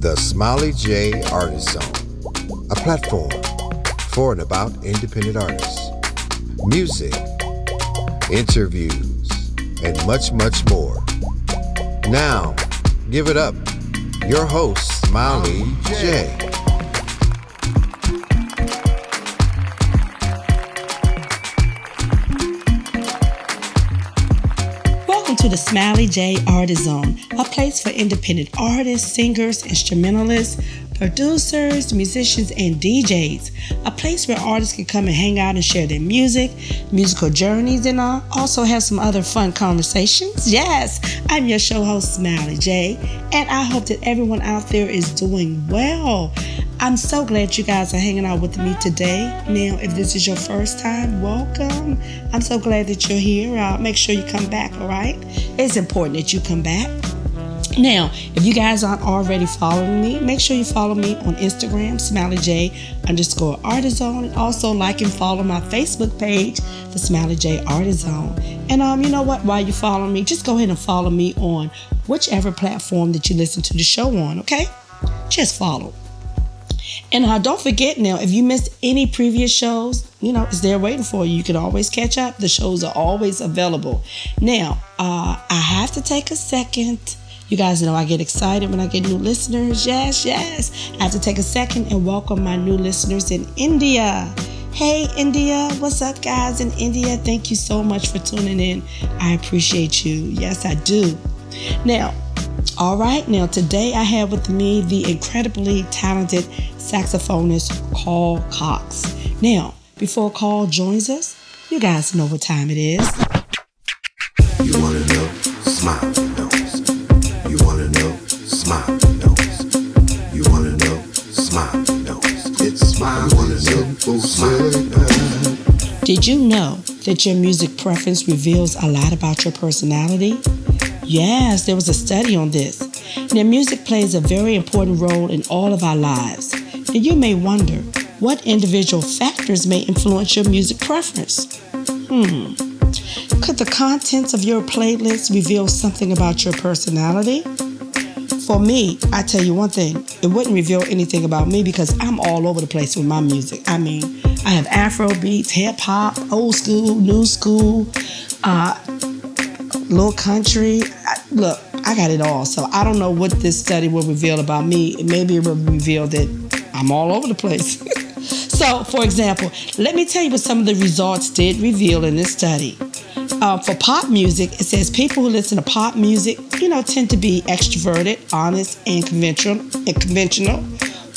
The Smiley J Artist Zone, a platform for and about independent artists, music, interviews, and much, much more. Now, give it up. Your host, Smiley J. the Smiley J Artist Zone, a place for independent artists, singers, instrumentalists, producers, musicians, and DJs. A place where artists can come and hang out and share their music, musical journeys, and uh, also have some other fun conversations. Yes, I'm your show host, Smiley J, and I hope that everyone out there is doing well. I'm so glad you guys are hanging out with me today. Now, if this is your first time, welcome. I'm so glad that you're here. Uh, make sure you come back, all right? It's important that you come back. Now, if you guys aren't already following me, make sure you follow me on Instagram, Smiley J underscore Artist Zone, and also like and follow my Facebook page, the Smiley J Artist Zone. And um, you know what? While you follow me, just go ahead and follow me on whichever platform that you listen to the show on, okay? Just follow. And uh, don't forget now, if you missed any previous shows, you know, it's there waiting for you. You can always catch up. The shows are always available. Now, uh, I have to take a second. You guys know I get excited when I get new listeners. Yes, yes. I have to take a second and welcome my new listeners in India. Hey, India. What's up, guys in India? Thank you so much for tuning in. I appreciate you. Yes, I do. Now, all right, now today I have with me the incredibly talented saxophonist Carl Cox. Now, before Carl joins us, you guys know what time it is. You wanna know? Smile knows. You wanna know? Smile knows. You wanna know? Smile knows. It's smile. You wanna know? Smile knows. Did you know that your music preference reveals a lot about your personality? Yes, there was a study on this. Now, music plays a very important role in all of our lives. And you may wonder what individual factors may influence your music preference. Hmm. Could the contents of your playlist reveal something about your personality? For me, I tell you one thing, it wouldn't reveal anything about me because I'm all over the place with my music. I mean, I have Afro beats, hip hop, old school, new school, uh, little country. Look, I got it all. So I don't know what this study will reveal about me. Maybe it will reveal that I'm all over the place. so, for example, let me tell you what some of the results did reveal in this study. Uh, for pop music, it says people who listen to pop music, you know, tend to be extroverted, honest, and conventional. And conventional.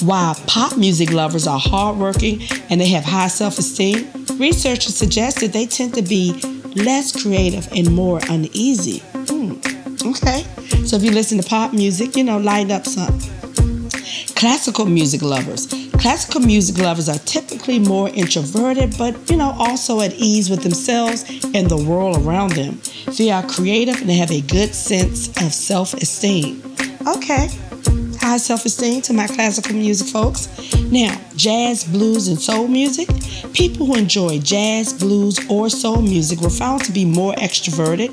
While pop music lovers are hardworking and they have high self-esteem, researchers suggest that they tend to be less creative and more uneasy. Hmm. Okay. So if you listen to pop music, you know, light up some. Classical music lovers. Classical music lovers are typically more introverted, but you know, also at ease with themselves and the world around them. They are creative and they have a good sense of self-esteem. Okay. High self-esteem to my classical music folks. Now, jazz, blues, and soul music. People who enjoy jazz, blues, or soul music were found to be more extroverted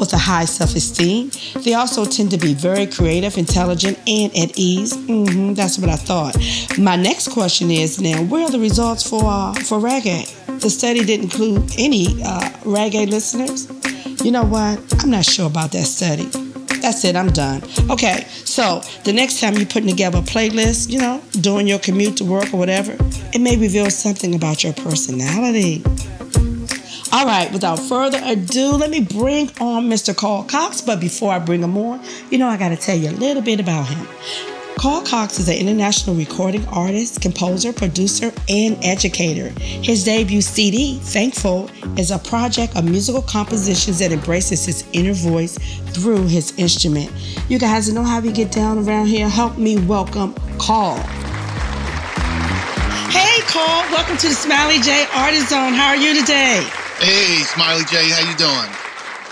with a high self esteem. They also tend to be very creative, intelligent, and at ease. hmm that's what I thought. My next question is now, where are the results for, uh, for reggae? The study didn't include any uh, reggae listeners. You know what? I'm not sure about that study. That's it, I'm done. Okay, so the next time you're putting together a playlist, you know, doing your commute to work or whatever, it may reveal something about your personality. All right, without further ado, let me bring on Mr. Carl Cox. But before I bring him on, you know, I got to tell you a little bit about him. Carl Cox is an international recording artist, composer, producer, and educator. His debut CD, Thankful, is a project of musical compositions that embraces his inner voice through his instrument. You guys know how we get down around here. Help me welcome Carl. Hey, Carl. Welcome to the Smiley J Artist Zone. How are you today? Hey, Smiley J, how you doing?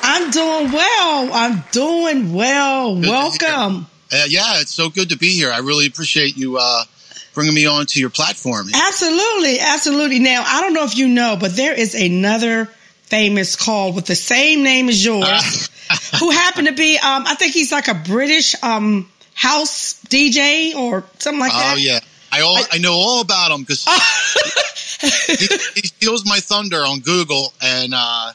I'm doing well. I'm doing well. Good Welcome. Uh, yeah, it's so good to be here. I really appreciate you uh, bringing me on to your platform. Absolutely, absolutely. Now, I don't know if you know, but there is another famous Carl with the same name as yours, who happened to be, um, I think he's like a British um, house DJ or something like that? Oh yeah, I all I, know all about him because he, he steals my thunder on Google and uh,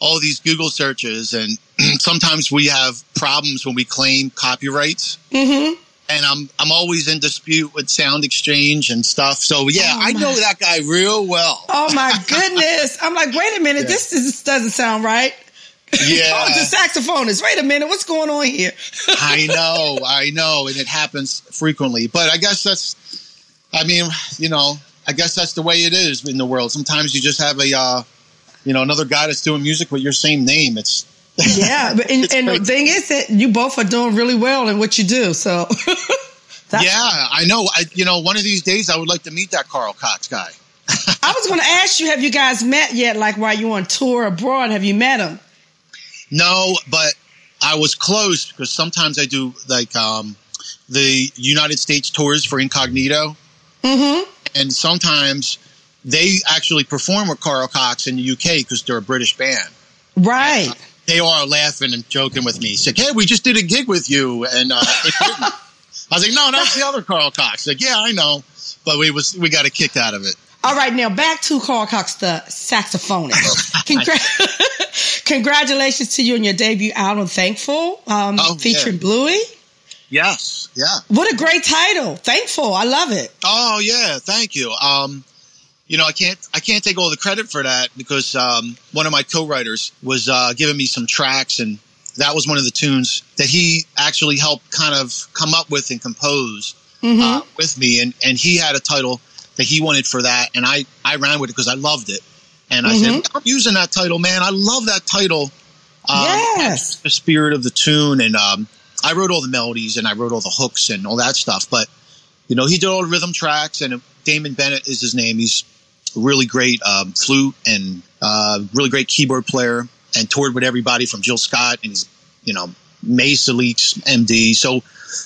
all these Google searches, and sometimes we have problems when we claim copyrights. Mm-hmm. And I'm I'm always in dispute with Sound Exchange and stuff. So yeah, Oh, I know that guy real well. Oh my goodness! I'm like, wait a minute, Yeah. this, is, doesn't sound right. Yeah. oh, the saxophonist. Wait a minute, what's going on here? I know, I know, and it happens frequently. But I guess that's, I mean, you know, I guess that's the way it is in the world. Sometimes you just have a, uh, you know, another guy that's doing music with your same name. It's yeah, but and, and the thing is that you both are doing really well in what you do. So, that's, yeah, I know. I, you know, one of these days I would like to meet that Carl Cox guy. I was going to ask you, have you guys met yet? Like while you on tour abroad, have you met him? No, but I was close because sometimes I do like um, the United States tours for Incognito, Mm-hmm. and sometimes they actually perform with Carl Cox in the UK because they're a British band. Right. They are laughing and joking with me. He's like, "Hey, we just did a gig with you," and uh, it didn't. I was like, "No, that's the other Carl Cox." Like, yeah, I know, but we was we got a kick out of it. All right, now back to Carl Cox, the saxophonist. Congra- Congratulations to you on your debut album, Thankful, um, Oh, featuring yeah. Bluey. Yes, yeah. What a great title, Thankful. I love it. Oh yeah, thank you. Um, you know, I can't I can't take all the credit for that because um, one of my co-writers was uh, giving me some tracks, and that was one of the tunes that he actually helped kind of come up with and compose Mm-hmm. uh, with me, and and he had a title that he wanted for that, and I I ran with it because I loved it, and I said I'm using that title, man. I love that title. Um, Yes. the spirit of the tune, and um, I wrote all the melodies and I wrote all the hooks and all that stuff, but you know, he did all the rhythm tracks, and Damon Bennett is his name. He's really great um, flute and uh, really great keyboard player, and toured with everybody from Jill Scott and you know Leaks MD. So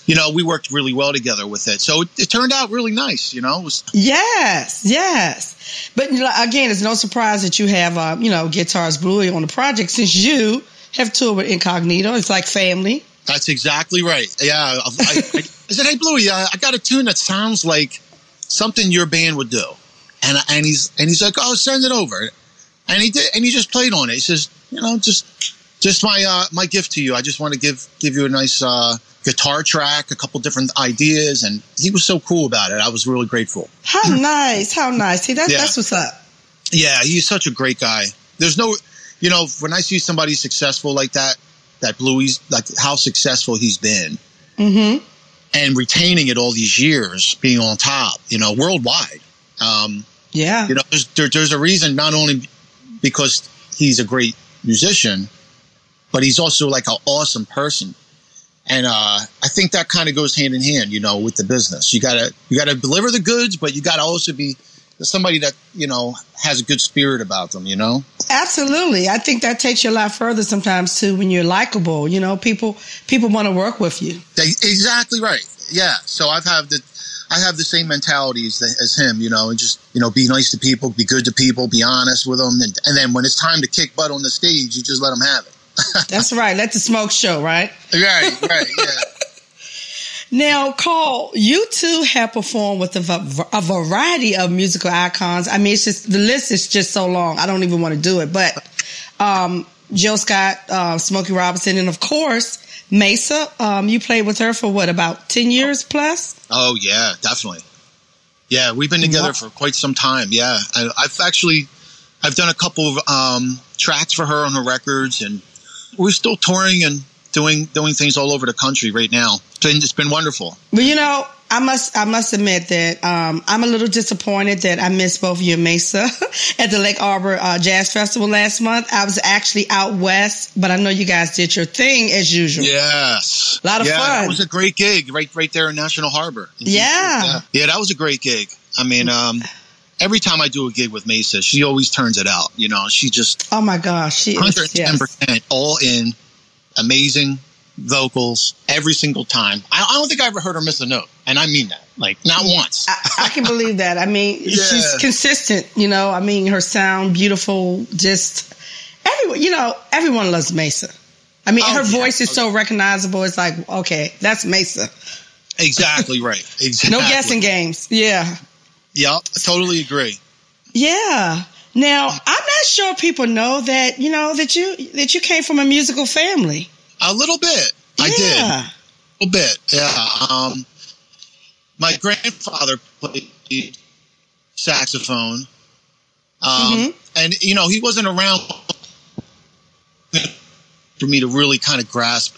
you know, we worked really well together with it. So it, it turned out really nice. You know, it was Yes, yes. But again, it's no surprise that you have, uh, you know, Guitars Bluey on the project since you have toured with Incognito. It's like family. that's exactly right. Yeah, I, I, I said, hey Bluey, uh, I got a tune that sounds like something your band would do, and and he's and he's like, oh, send it over, and he did, and he just played on it. He says, you know, just just my uh, my gift to you. I just want to give give you a nice uh, guitar track, a couple different ideas, and he was so cool about it. I was really grateful. How nice, how nice. See, that's, Yeah. that's what's up. Yeah, he's such a great guy. There's no, you know, when I see somebody successful like that, that Bluey's like how successful he's been Mm-hmm. and retaining it all these years, being on top, you know, worldwide. Um, Yeah. you know, there's, there, there's a reason not only because he's a great musician, but he's also like an awesome person. And uh, I think that kind of goes hand in hand, you know, with the business. You gotta you gotta deliver the goods, but you gotta also be somebody that you know has a good spirit about them. You know. Absolutely. I think that takes you a lot further sometimes too when you're likable. You know, people people want to work with you. They, exactly right. Yeah. So I've had the I have the same mentality as, as him, you know, and just you know be nice to people, be good to people, be honest with them, and, and then when it's time to kick butt on the stage, you just let them have it. That's right. Let the smoke show, right? Right. Right. Yeah. Now, Carl, you two have performed with a, a variety of musical icons. I mean, it's just the list is just so long. I don't even want to do it. But um, Jill Scott, uh, Smokey Robinson, and of course Maysa. Um, you played with her for what about ten years plus? Oh yeah, definitely. Yeah, we've been together Wow. for quite some time. Yeah, I, I've actually I've done a couple of um, tracks for her on her records, and we're still touring and doing doing things all over the country right now. It's been, it's been wonderful. But you know, I must I must admit that um, I'm a little disappointed that I missed both you and Maysa at the Lake Arbor uh, Jazz Festival last month. I was actually out west, but I know you guys did your thing as usual. Yes, A lot of yeah, fun. That was a great gig right right there in National Harbor. Yeah. yeah, yeah, that was a great gig. I mean, um, every time I do a gig with Maysa, she always turns it out. You know, she just Oh my gosh, she is. 110 Yes. percent all in, amazing vocals every single time. I, I don't think I ever heard her miss a note, and I mean that, like not once. I, I can believe that. I mean, she's consistent. You know, I mean, her sound beautiful. Just everyone, you know, everyone loves Maysa. I mean, Oh, her yeah. voice is so recognizable. It's like, okay, that's Maysa. Exactly right. Exactly. No guessing games. Yeah. Yeah, I totally agree. Yeah. Now, I'm not sure people know that, you know, that you that you came from a musical family. A little bit. I did. A little bit. Yeah. Um, my grandfather played saxophone. Um, Mhm. And, you know, he wasn't around for me to really kind of grasp,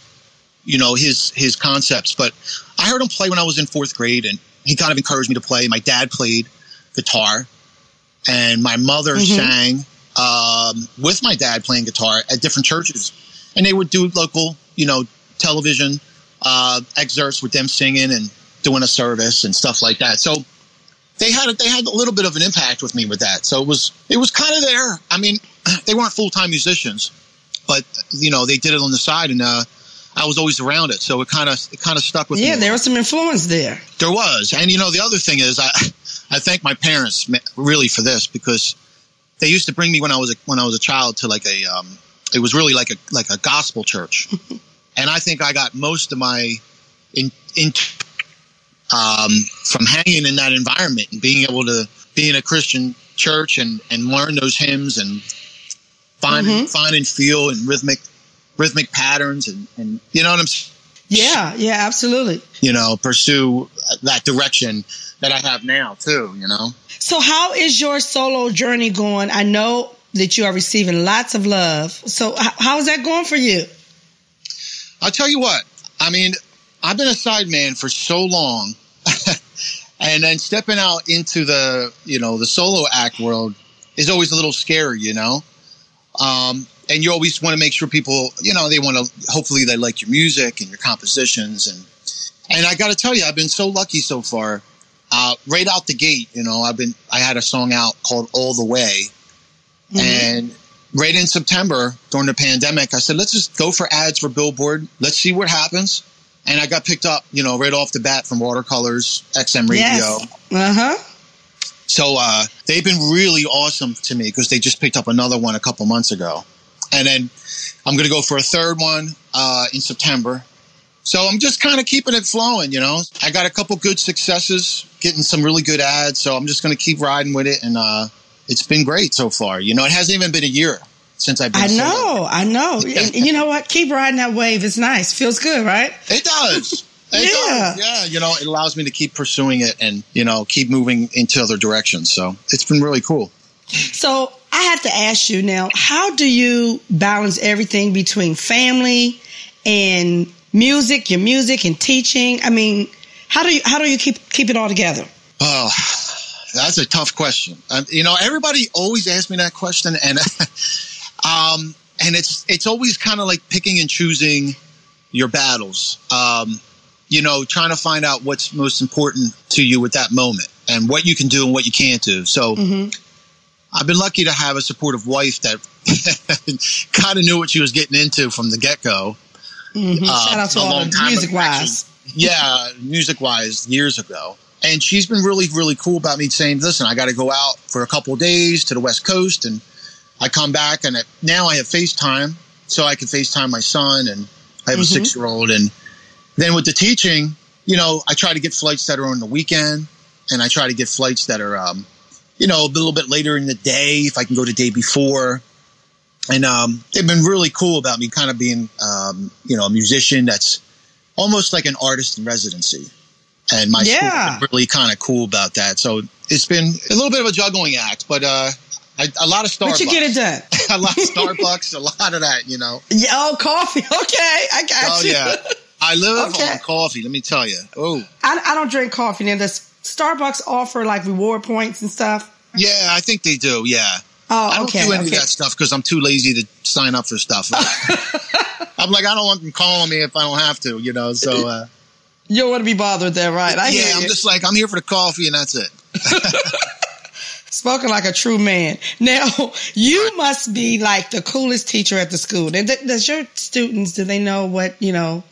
you know, his, his concepts. But I heard him play when I was in fourth grade and he kind of encouraged me to play. My dad played guitar and my mother Mhm. sang um, with my dad playing guitar at different churches. And they would do local, you know, television uh, excerpts with them singing and doing a service and stuff like that. So they had they had a little bit of an impact with me with that. So it was it was kind of there. I mean, they weren't full time musicians, but you know they did it on the side, and uh, I was always around it. So it kind of it kind of stuck with me. Yeah, there was some influence there. There was, and you know, the other thing is, I I thank my parents really for this because they used to bring me when I was a, when I was a child to like a um, it was really like a like a gospel church, and I think I got most of my in in um, from hanging in that environment and being able to be in a Christian church and and learn those hymns and find Mhm. find and feel and rhythmic rhythmic patterns and and you know what I'm saying Yeah, yeah, absolutely. you know, pursue that direction that I have now too, you know. So, how is your solo journey going? I know that you are receiving lots of love. So, how is that going for you? I'll tell you what, I mean, I've been a sideman for so long and then stepping out into the, you know, the solo act world is always a little scary, you know. Um, and you always want to make sure people, you know, they want to hopefully they like your music and your compositions and and I got to tell you, I've been so lucky so far. Uh, right out the gate, you know, I've been I had a song out called All the Way, Mhm. and right in September during the pandemic, I said, let's just go for ads for Billboard. Let's see what happens. And I got picked up, you know, right off the bat from Watercolors, XM Radio. Yes. Uh huh. So uh, they've been really awesome to me because they just picked up another one a couple months ago. And then I'm going to go for a third one uh, in September. So I'm just kind of keeping it flowing, you know. I got a couple good successes, getting some really good ads. So I'm just going to keep riding with it. And uh, it's been great so far. You know, it hasn't even been a year since I've been I know, I know. And, and you know what? Keep riding that wave. It's nice. Feels good, right? It does. It Yeah. does. Yeah. You know, it allows me to keep pursuing it and, you know, keep moving into other directions. So it's been really cool. So I have to ask you now, how do you balance everything between family and music, your music and teaching? I mean, how do you how do you keep keep it all together? Oh, that's a tough question. Um, you know, everybody always asks me that question, and um, and it's it's always kind of like picking and choosing your battles. Um, you know, trying to find out what's most important to you at that moment, and what you can do and what you can't do. So, hmm I've been lucky to have a supportive wife that kind of knew what she was getting into from the get go. hmm Uh, Shout out to all the music wise. yeah, music wise, years ago. And she's been really, really cool about me saying, listen, I got to go out for a couple of days to the West Coast. And I come back and it, now I have FaceTime. So I can FaceTime my son and I have a Mhm. six year old. And then with the teaching, you know, I try to get flights that are on the weekend and I try to get flights that are, um, you know, a little bit later in the day if I can go the day before. And um, they've been really cool about me kind of being, um, you know, a musician that's almost like an artist in residency. And my Yeah. school's really kind of cool about that. So it's been a little bit of a juggling act, but uh, I, a lot of Starbucks. But you get it done. a lot of Starbucks, a lot of that, you know. Yeah, oh, coffee. Okay, I got Oh you. yeah, I live Okay. on coffee. Let me tell you. Oh I, I don't drink coffee. Now, does Starbucks offer like reward points and stuff? yeah, I think they do. Yeah, Oh, I don't okay. do any okay. of that stuff because I'm too lazy to sign up for stuff. I'm like, I don't want them calling me if I don't have to, you know. So uh, You don't want to be bothered there, right? I yeah, I'm you. just like, I'm here for the coffee and that's it. Spoken like a true man. Now, you must be like the coolest teacher at the school. Does your students, do they know what, you know,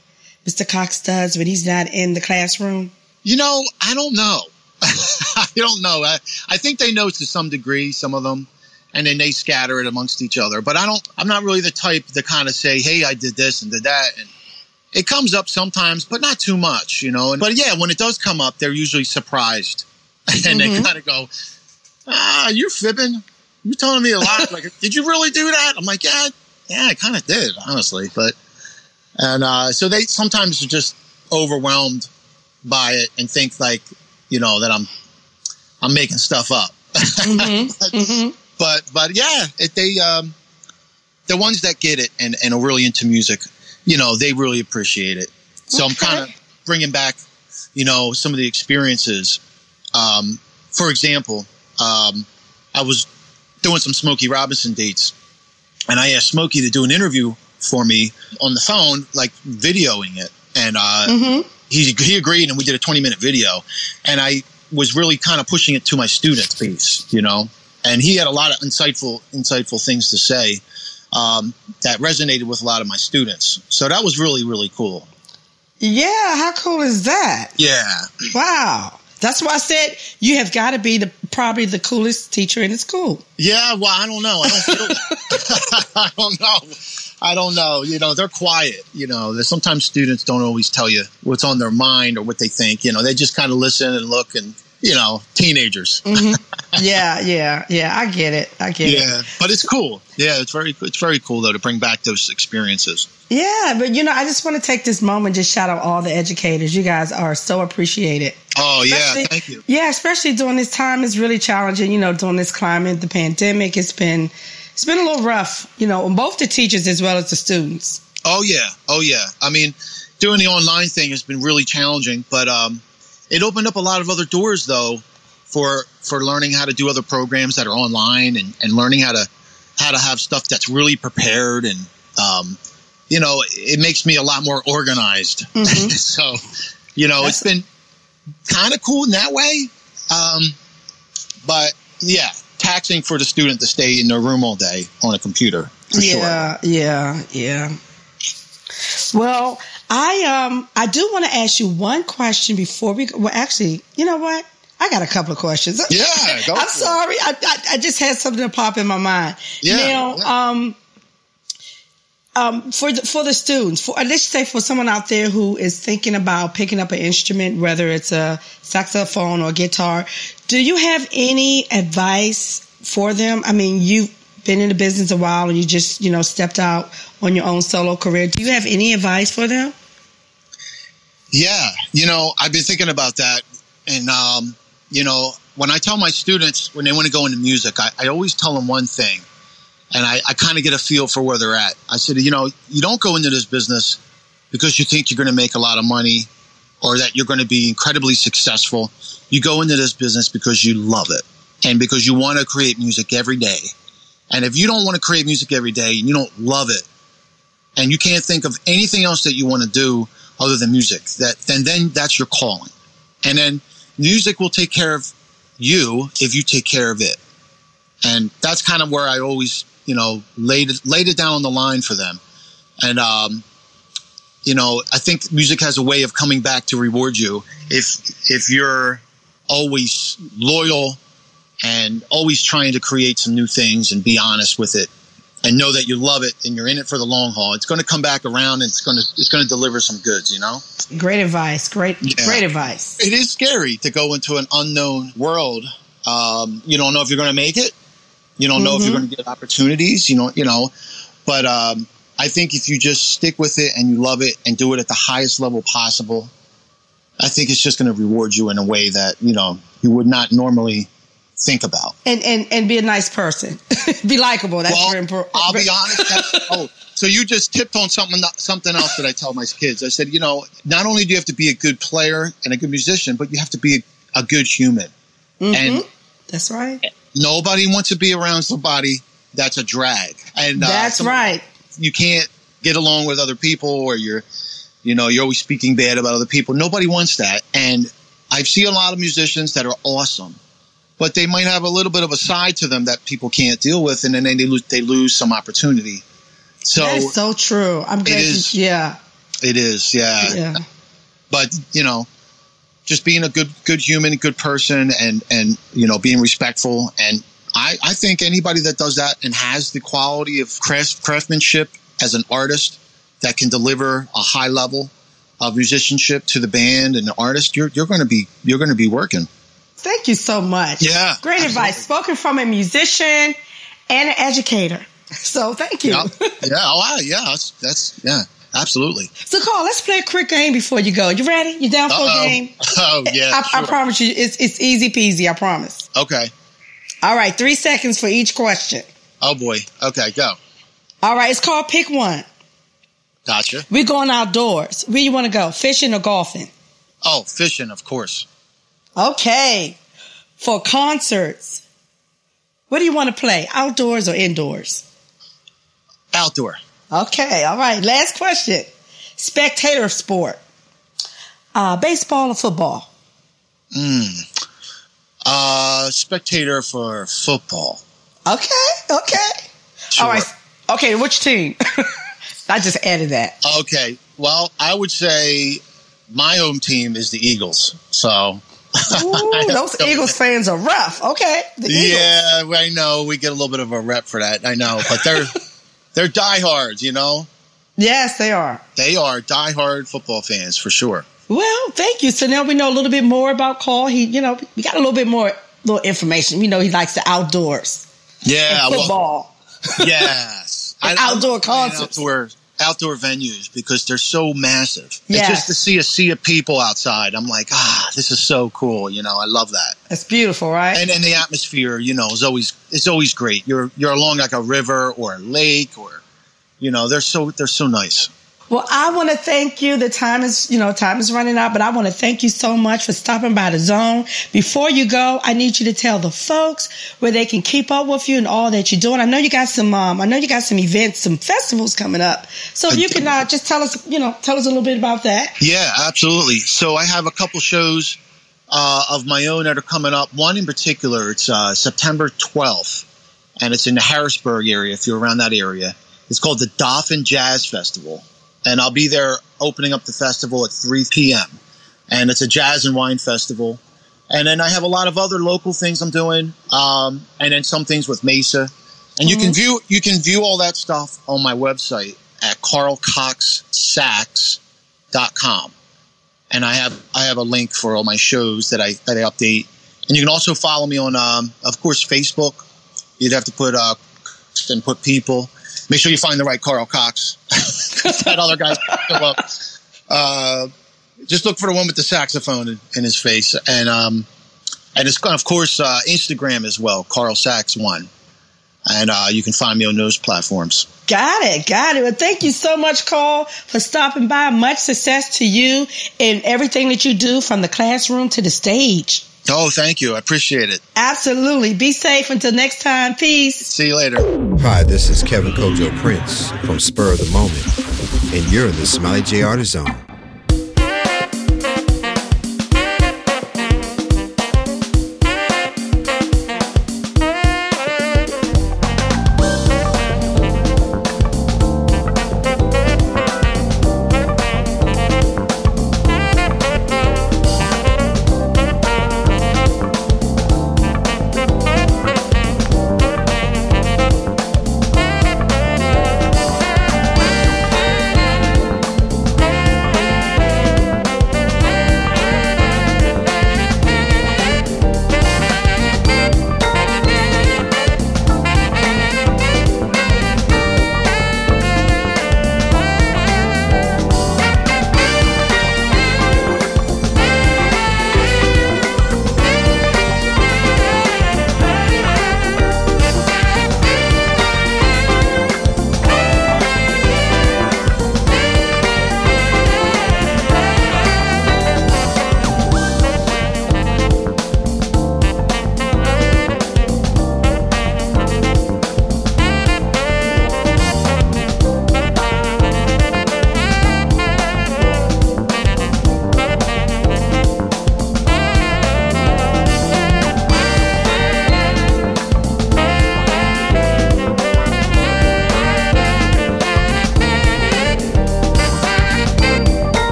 Mr. Cox does when he's not in the classroom? You know, I don't know. I don't know. I, I think they know to some degree, some of them. and then they scatter it amongst each other. But I don't. I'm not really the type to kind of say, "Hey, I did this and did that." And it comes up sometimes, but not too much, you know. And, but yeah, when it does come up, they're usually surprised, and they kind of go, "Ah, you're fibbing. You're telling me a lot. like, did you really do that?" I'm like, "Yeah, yeah, I kind of did, honestly." But and uh, so they sometimes are just overwhelmed by it and think like, you know, that I'm I'm making stuff up. but, but but yeah, it, they um, the ones that get it and and are really into music, you know, they really appreciate it. So I'm kind of bringing back, you know, some of the experiences. Um, for example, um, I was doing some Smokey Robinson dates, and I asked Smokey to do an interview for me on the phone, like videoing it, and uh, he he agreed, and we did a 20 minute video, and I was really kind of pushing it to my student piece, you know, and he had a lot of insightful insightful things to say um, that resonated with a lot of my students. So that was really really cool. Yeah, how cool is that? Yeah, Wow. That's why I said you have got to be the probably the coolest teacher in the school. yeah. Well, I don't know. I don't feel. I don't know. I don't know. You know, they're quiet. You know, sometimes students don't always tell you what's on their mind or what they think. You know, they just kind of listen and look and you know, teenagers. Yeah, yeah, yeah. I get it. I get it. Yeah, but it's cool. Yeah, it's very it's very cool though to bring back those experiences. Yeah, but you know, I just want to take this moment just shout out all the educators. You guys are so appreciated. Oh yeah, thank you. Yeah, especially during this time is really challenging. You know, during this climate, the pandemic, it's been it's been a little rough. You know, on both the teachers as well as the students. Oh yeah, oh yeah. I mean, doing the online thing has been really challenging, but um, it opened up a lot of other doors though for for learning how to do other programs that are online and, and learning how to how to have stuff that's really prepared and um, you know it makes me a lot more organized. so you know it's been kind of cool in that way, um, but yeah, taxing for the student to stay in their room all day on a computer. For sure. yeah, yeah, yeah. Well, I um I do want to ask you one question before we. go. Well, actually, you know what? I got a couple of questions. Yeah, I'm sorry. I, I I just had something to pop in my mind. Yeah, Now, yeah. um. Um, for the for the students, for let's say for someone out there who is thinking about picking up an instrument, whether it's a saxophone or guitar, do you have any advice for them? I mean, you've been in the business a while and you just you know stepped out on your own solo career. Do you have any advice for them? Yeah, you know, I've been thinking about that, and um, you know, when I tell my students when they want to go into music, I, I always tell them one thing, and I, I kind of get a feel for where they're at. I said, you know, you don't go into this business because you think you're going to make a lot of money or that you're going to be incredibly successful. You go into this business because you love it and because you want to create music every day. And if you don't want to create music every day and you don't love it, and you can't think of anything else that you want to do other than music, that then then that's your calling. And then music will take care of you if you take care of it. And that's kind of where I always, you know, laid it, laid it down on the line for them. And um, you know, I think music has a way of coming back to reward you if if you're always loyal and always trying to create some new things and be honest with it and know that you love it and you're in it for the long haul. It's going to come back around and it's going to it's going to deliver some goods, you know? Great advice. Great Yeah. great advice. It is scary to go into an unknown world. Um, you don't know if you're going to make it. You don't know if you're going to get opportunities, you know, you know, but um, I think if you just stick with it and you love it and do it at the highest level possible, I think it's just going to reward you in a way that, you know, you would not normally think about. And and and be a nice person. be likable. That's well, very important. I'll be honest. That's, oh, so you just tipped on something something else that I tell my kids. I said, you know, not only do you have to be a good player and a good musician, but you have to be a, a good human. And That's right. nobody wants to be around somebody that's a drag. And uh, That's right. You can't get along with other people, or you're, you know, you're always speaking bad about other people. Nobody wants that. And I see a lot of musicians that are awesome, but they might have a little bit of a side to them that people can't deal with, and then they lose, they lose some opportunity. So that is so true. I'm glad. is. You, yeah. it is, yeah. Yeah. But you know, just being a good good human, good person, and and you know, being respectful and I, I think anybody that does that and has the quality of craft, craftsmanship as an artist that can deliver a high level of musicianship to the band and the artist, you're you're going to be you're going to be working. Thank you so much. Yeah, Great absolutely. advice. Spoken from a musician and an educator. So thank you. Yeah, yeah, oh, wow, yeah, that's, that's yeah, absolutely. So Carl, let's play a quick game before you go. You ready? You down for Uh-oh. a game? Oh yeah, I, I promise you, it's it's easy peasy. I promise. okay. All right, three seconds for each question. Oh boy. Okay, go. All right, it's called Pick One. Gotcha. We're going outdoors. Where you want to go? Fishing or golfing? Oh, fishing, of course. Okay. For concerts, what do you want to play? Outdoors or indoors? Outdoor. Okay, all right. Last question. Spectator sport. Uh, baseball or football? Mm. Uh, spectator for football. Okay, okay. Sure. All right. Okay, which team? I just added that. Okay. Well, I would say my home team is the Eagles. So. Ooh, those Eagles fans are rough. Okay. Yeah, I know we get a little bit of a rep for that. I know, but they're they're diehards. You know, Yes, they are. they are diehard football fans for sure. Well, thank you. So now we know a little bit more about Carl. He, you know, we got a little bit more little information. We know he likes the outdoors, Yeah, and well, football. yes, And I- I outdoor concerts. outdoor outdoor venues because they're so massive. Yes. just to see a sea of people outside, I'm like, ah, this is so cool. You know, I love that. It's beautiful, right? And and the atmosphere, you know, is always it's always great. You're you're along like a river or a lake or, you know, they're so they're so nice. Well, I want to thank you. The time is, you know, time is running out, but I want to thank you so much for stopping by the zone. Before you go, I need you to tell the folks where they can keep up with you and all that you're doing. I know you got some, um, I know you got some events, some festivals coming up. So if you can uh, just tell us, you know, tell us a little bit about that. Yeah, absolutely. So I have a couple shows uh, of my own that are coming up. One in particular, it's uh, September 12th, and it's in the Harrisburg area. If you're around that area, it's called the Dauphin Jazz Festival, and I'll be there opening up the festival at 3 p.m. And it's a jazz and wine festival. And then I have a lot of other local things I'm doing, um, and then some things with Maysa. And you can view you can view all that stuff on my website at carlcoxsax.com and I have I have a link for all my shows that I that I update. And you can also follow me on, um, of course, Facebook. You'd have to put uh, and put people. Make sure you find the right Carl Cox. that other guy. show up. Uh, just look for the one with the saxophone in, in his face, and um, and it's of course uh, Instagram as well, Carl Sax One, and uh, you can find me on those platforms. Got it. Got it. Well, thank you so much, Carl, for stopping by. Much success to you in everything that you do from the classroom to the stage. Oh, thank you. I appreciate it. Absolutely. Be safe until next time. Peace. See you later. Hi, this is Kevin Kojo Prince from Spur of the Moment, and you're in the Smiley J Artist Zone.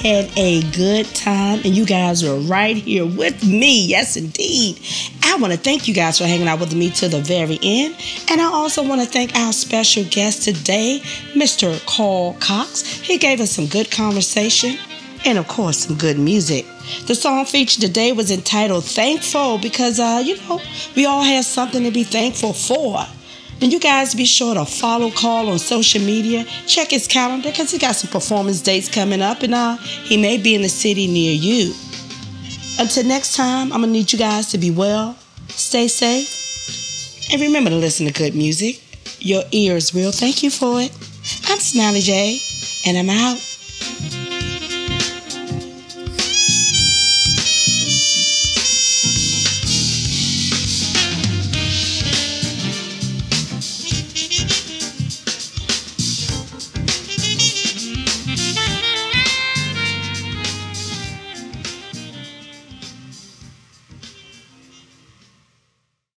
Had a good time, and you guys are right here with me. Yes, indeed. I want to thank you guys for hanging out with me to the very end. And I also want to thank our special guest today, Mr. Carl Cox. He gave us some good conversation and, of course, some good music. The song featured today was entitled Thankful because, uh, you know, we all have something to be thankful for. And you guys be sure to follow Carl on social media. Check his calendar because he got some performance dates coming up and uh, he may be in the city near you. Until next time, I'm going to need you guys to be well, stay safe, and remember to listen to good music. Your ears will thank you for it. I'm Smiley J, and I'm out.